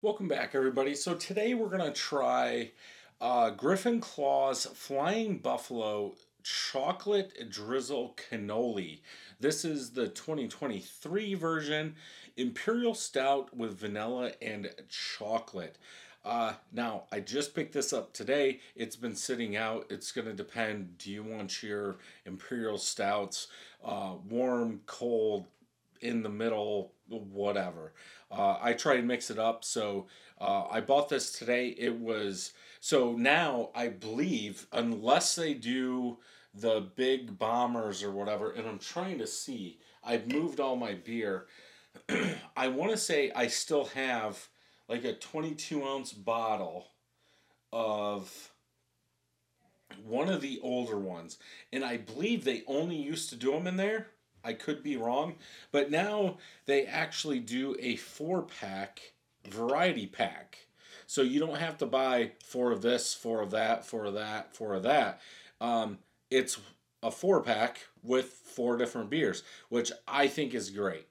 Welcome back, everybody. So today we're gonna try uh, Griffin Claw's Flying Buffalo Chocolate Drizzle Cannoli. This is the 2023 version, Imperial Stout with vanilla and chocolate. Uh, now, I just picked this up today. It's been sitting out. It's going to depend. Do you want your Imperial Stouts uh, warm, cold, in the middle, whatever. Uh, I try and mix it up. So uh, I bought this today. It was so now I believe unless they do the big bombers or whatever, and I'm trying to see. I've moved all my beer. I want to say I still have like a 22 ounce bottle of one of the older ones, and I believe they only used to do them in there I could be wrong, but now they actually do a four pack variety pack. So you don't have to buy four of this, four of that, four of that, four of that. Um, it's a four pack with four different beers, which I think is great.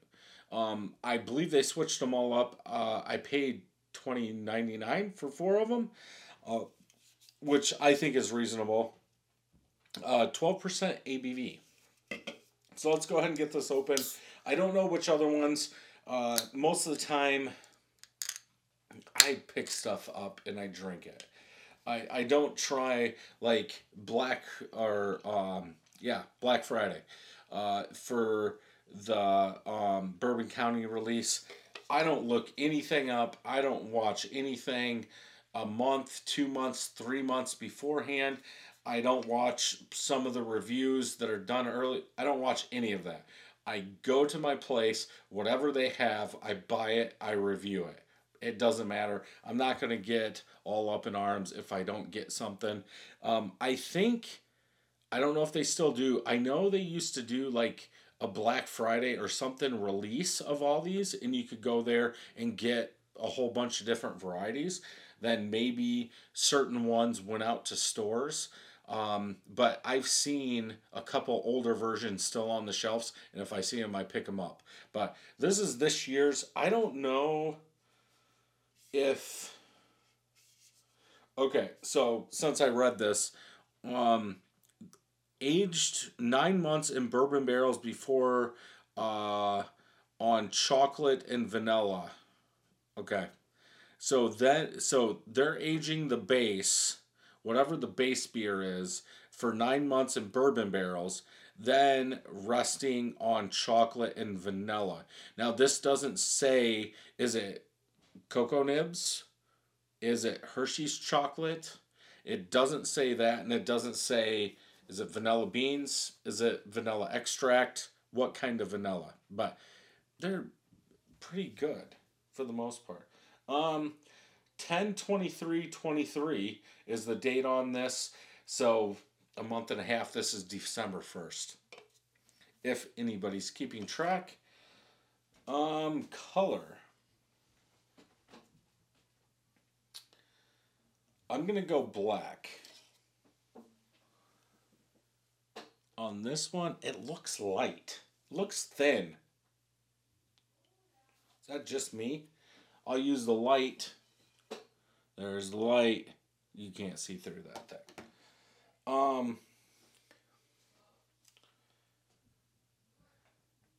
Um, I believe they switched them all up. Uh, I paid twenty ninety nine for four of them, uh, which I think is reasonable. Uh, twelve percent ABV. So let's go ahead and get this open. I don't know which other ones. Uh, most of the time, I pick stuff up and I drink it. I, I don't try like Black or um, yeah Black Friday uh, for the um, Bourbon County release. I don't look anything up. I don't watch anything a month, two months, three months beforehand. I don't watch some of the reviews that are done early. I don't watch any of that. I go to my place, whatever they have, I buy it, I review it. It doesn't matter. I'm not going to get all up in arms if I don't get something. Um, I think, I don't know if they still do. I know they used to do like a Black Friday or something release of all these, and you could go there and get a whole bunch of different varieties. Then maybe certain ones went out to stores. Um, but I've seen a couple older versions still on the shelves, and if I see them, I pick them up. But this is this year's. I don't know if. Okay, so since I read this, um, aged nine months in bourbon barrels before uh, on chocolate and vanilla. Okay, so then so they're aging the base whatever the base beer is, for nine months in bourbon barrels, then resting on chocolate and vanilla. Now, this doesn't say, is it cocoa nibs? Is it Hershey's chocolate? It doesn't say that, and it doesn't say, is it vanilla beans? Is it vanilla extract? What kind of vanilla? But they're pretty good for the most part. Um, 10 23 23 is the date on this. So a month and a half. This is December 1st. If anybody's keeping track. Um, color. I'm going to go black. On this one, it looks light. Looks thin. Is that just me? I'll use the light there's light. You can't see through that thing. Um,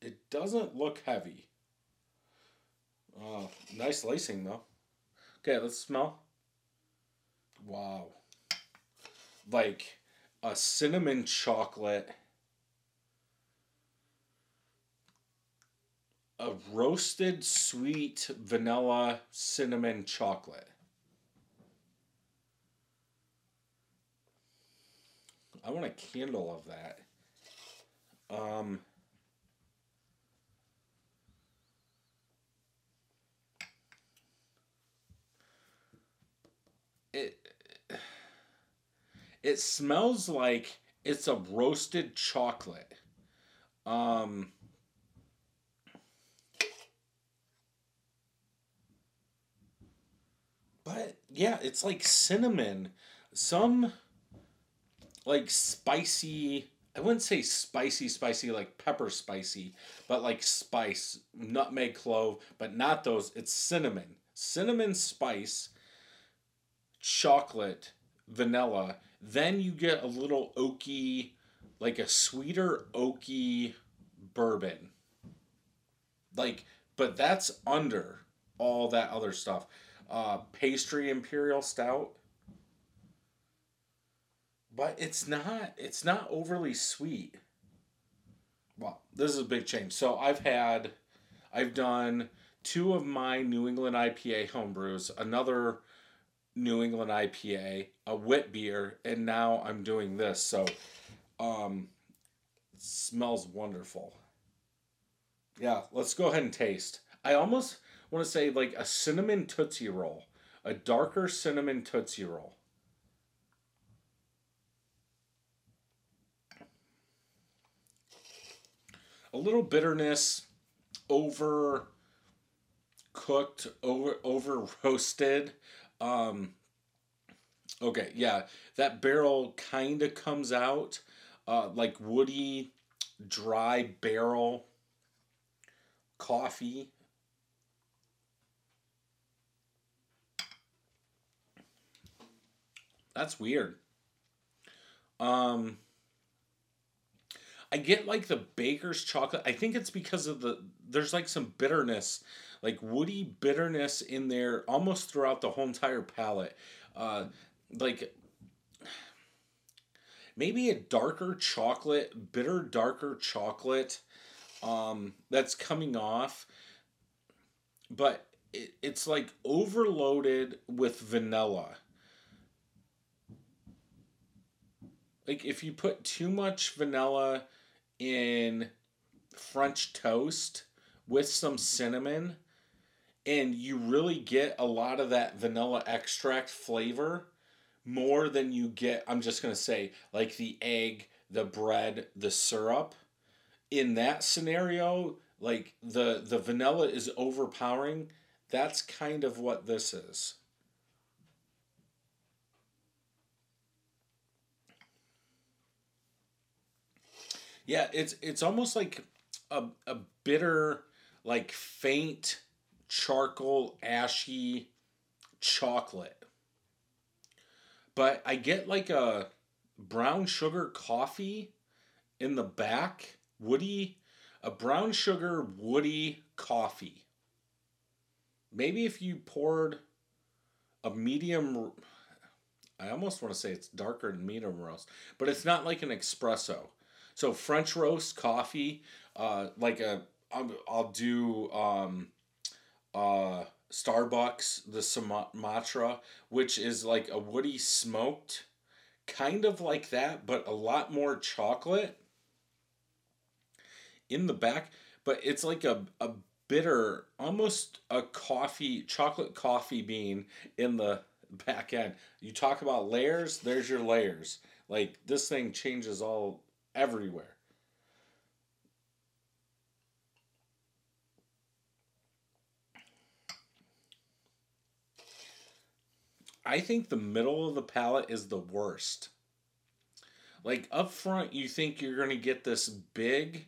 it doesn't look heavy. Uh, nice lacing though. Okay, let's smell. Wow. Like a cinnamon chocolate. A roasted sweet vanilla cinnamon chocolate. I want a candle of that. Um, it it smells like it's a roasted chocolate. Um, but yeah, it's like cinnamon. Some like spicy I wouldn't say spicy, spicy like pepper spicy, but like spice, nutmeg, clove, but not those. It's cinnamon. cinnamon spice, chocolate, vanilla. Then you get a little oaky, like a sweeter oaky bourbon. Like, but that's under all that other stuff. Uh, pastry imperial stout. But it's not it's not overly sweet. Well, this is a big change. So I've had I've done two of my New England IPA homebrews, another New England IPA, a wit beer, and now I'm doing this. So um smells wonderful. Yeah, let's go ahead and taste. I almost want to say like a cinnamon Tootsie Roll, a darker cinnamon Tootsie Roll. A little bitterness, over cooked, over over roasted. Um, okay, yeah, that barrel kind of comes out uh, like woody, dry barrel coffee. That's weird. Um, I get like the baker's chocolate. I think it's because of the there's like some bitterness, like woody bitterness in there almost throughout the whole entire palate. Uh, like maybe a darker chocolate, bitter darker chocolate um, that's coming off, but it, it's like overloaded with vanilla. Like if you put too much vanilla in French toast with some cinnamon, and you really get a lot of that vanilla extract flavor more than you get. I'm just going to say, like the egg, the bread, the syrup. In that scenario, like the the vanilla is overpowering. That's kind of what this is. Yeah, it's it's almost like a, a bitter, like faint charcoal, ashy chocolate. But I get like a brown sugar coffee in the back, woody, a brown sugar woody coffee. Maybe if you poured a medium I almost want to say it's darker than medium roast, but it's not like an espresso. So French roast coffee, uh, like a I'll, I'll do um, uh, Starbucks the Sumatra, which is like a woody smoked, kind of like that, but a lot more chocolate in the back. But it's like a, a bitter, almost a coffee, chocolate coffee bean in the back end. You talk about layers, there's your layers. Like this thing changes all everywhere. I think the middle of the palate is the worst. Like up front, you think you're going to get this big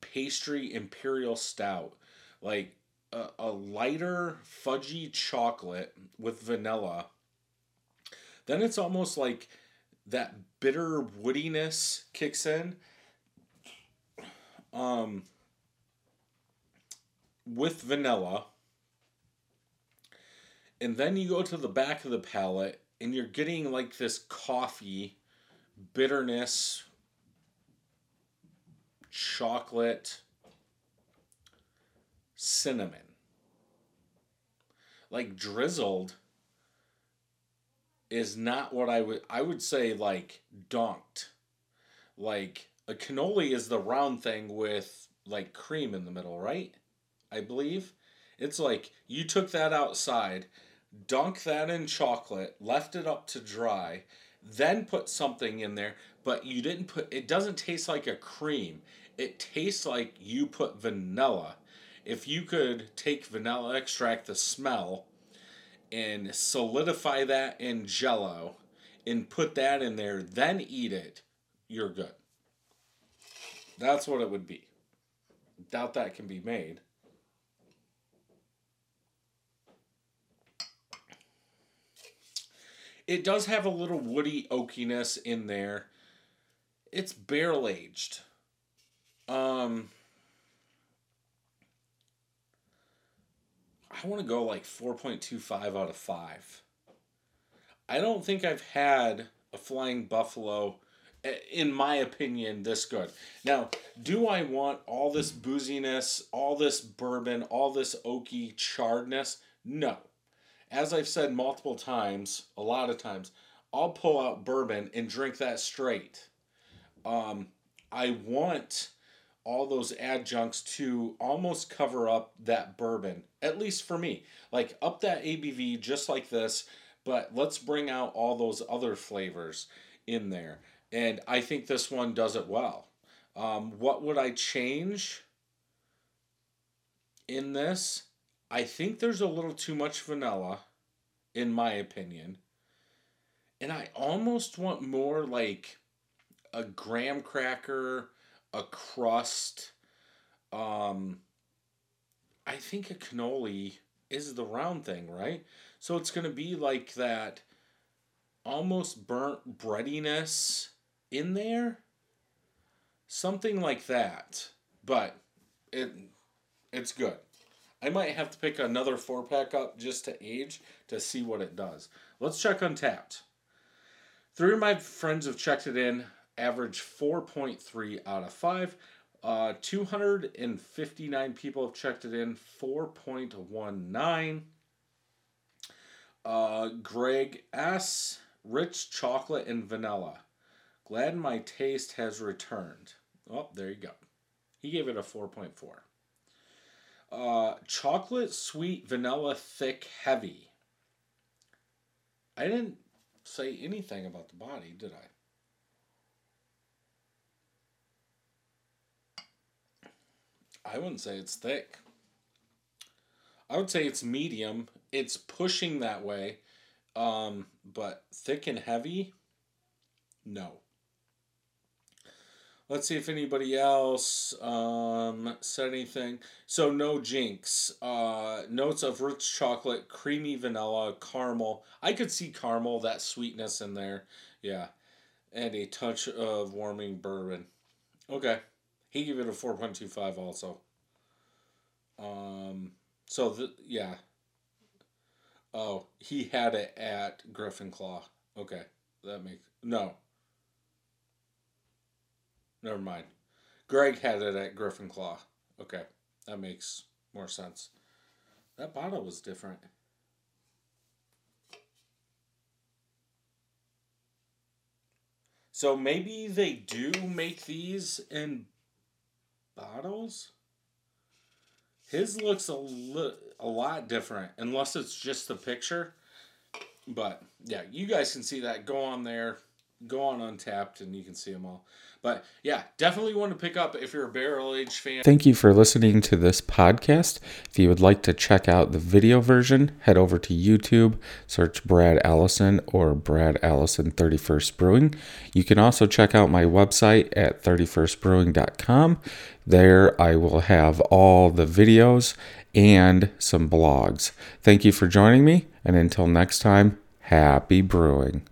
pastry imperial stout, like a, a lighter fudgy chocolate with vanilla. Then it's almost like that bitter woodiness kicks in. Um, with vanilla. And then you go to the back of the palate and you're getting like this coffee, bitterness, chocolate, cinnamon. Like drizzled is not what I would I would say like donked. Like a cannoli is the round thing with like cream in the middle, right? I believe. It's like you took that outside, dunk that in chocolate, left it up to dry, then put something in there, but you didn't put it doesn't taste like a cream. It tastes like you put vanilla. If you could take vanilla extract the smell and solidify that in jello and put that in there, then eat it, you're good. That's what it would be. Doubt that can be made. It does have a little woody oakiness in there. It's barrel aged. Um, I want to go like 4.25 out of 5. I don't think I've had a flying buffalo in my opinion, this good. Now, do I want all this booziness, all this bourbon, all this oaky charredness? No. As I've said multiple times, a lot of times, I'll pull out bourbon and drink that straight. Um, I want all those adjuncts to almost cover up that bourbon, at least for me. Like up that ABV just like this, but let's bring out all those other flavors in there and I think this one does it well. Um, what would I change in this? I think there's a little too much vanilla, in my opinion. And I almost want more like a graham cracker, a crust. Um, I think a cannoli is the round thing, right? So it's going to be like that almost burnt breadiness in there. Something like that. But it it's good. I might have to pick another four pack up just to age to see what it does. Let's check Untappd. Three of my friends have checked it in, average 4.3 out of 5. Uh, 259 people have checked it in, 4.19. Uh, Greg S. Rich chocolate and vanilla. Glad my taste has returned. Oh, there you go. He gave it a 4.4. Uh, chocolate, sweet, vanilla, thick, heavy. I didn't say anything about the body, did I? I wouldn't say it's thick. I would say it's medium. It's pushing that way. Um, but thick and heavy, no. Let's see if anybody else um, said anything. So no jinx. Uh, notes of rich chocolate, creamy vanilla, caramel. I could see caramel, that sweetness in there. Yeah. And a touch of warming bourbon. Okay. He gave it a 4.25 also. Um, so, the, yeah. Oh, he had it at Griffin Claw. Okay. That makes... No. Never mind. Greg had it at Griffin Claw. Okay, that makes more sense. That bottle was different. So maybe they do make these in bottles. His looks a, li- a lot different, unless it's just the picture. But yeah, you guys can see that. Go on there, go on Untappd, and you can see them all. But yeah, definitely want to pick up if you're a barrel age fan. Thank you for listening to this podcast. If you would like to check out the video version, head over to YouTube, search Brad Allison or Brad Allison 31st Brewing. You can also check out my website at 31stbrewing.com. There I will have all the videos and some blogs. Thank you for joining me, and until next time, happy brewing.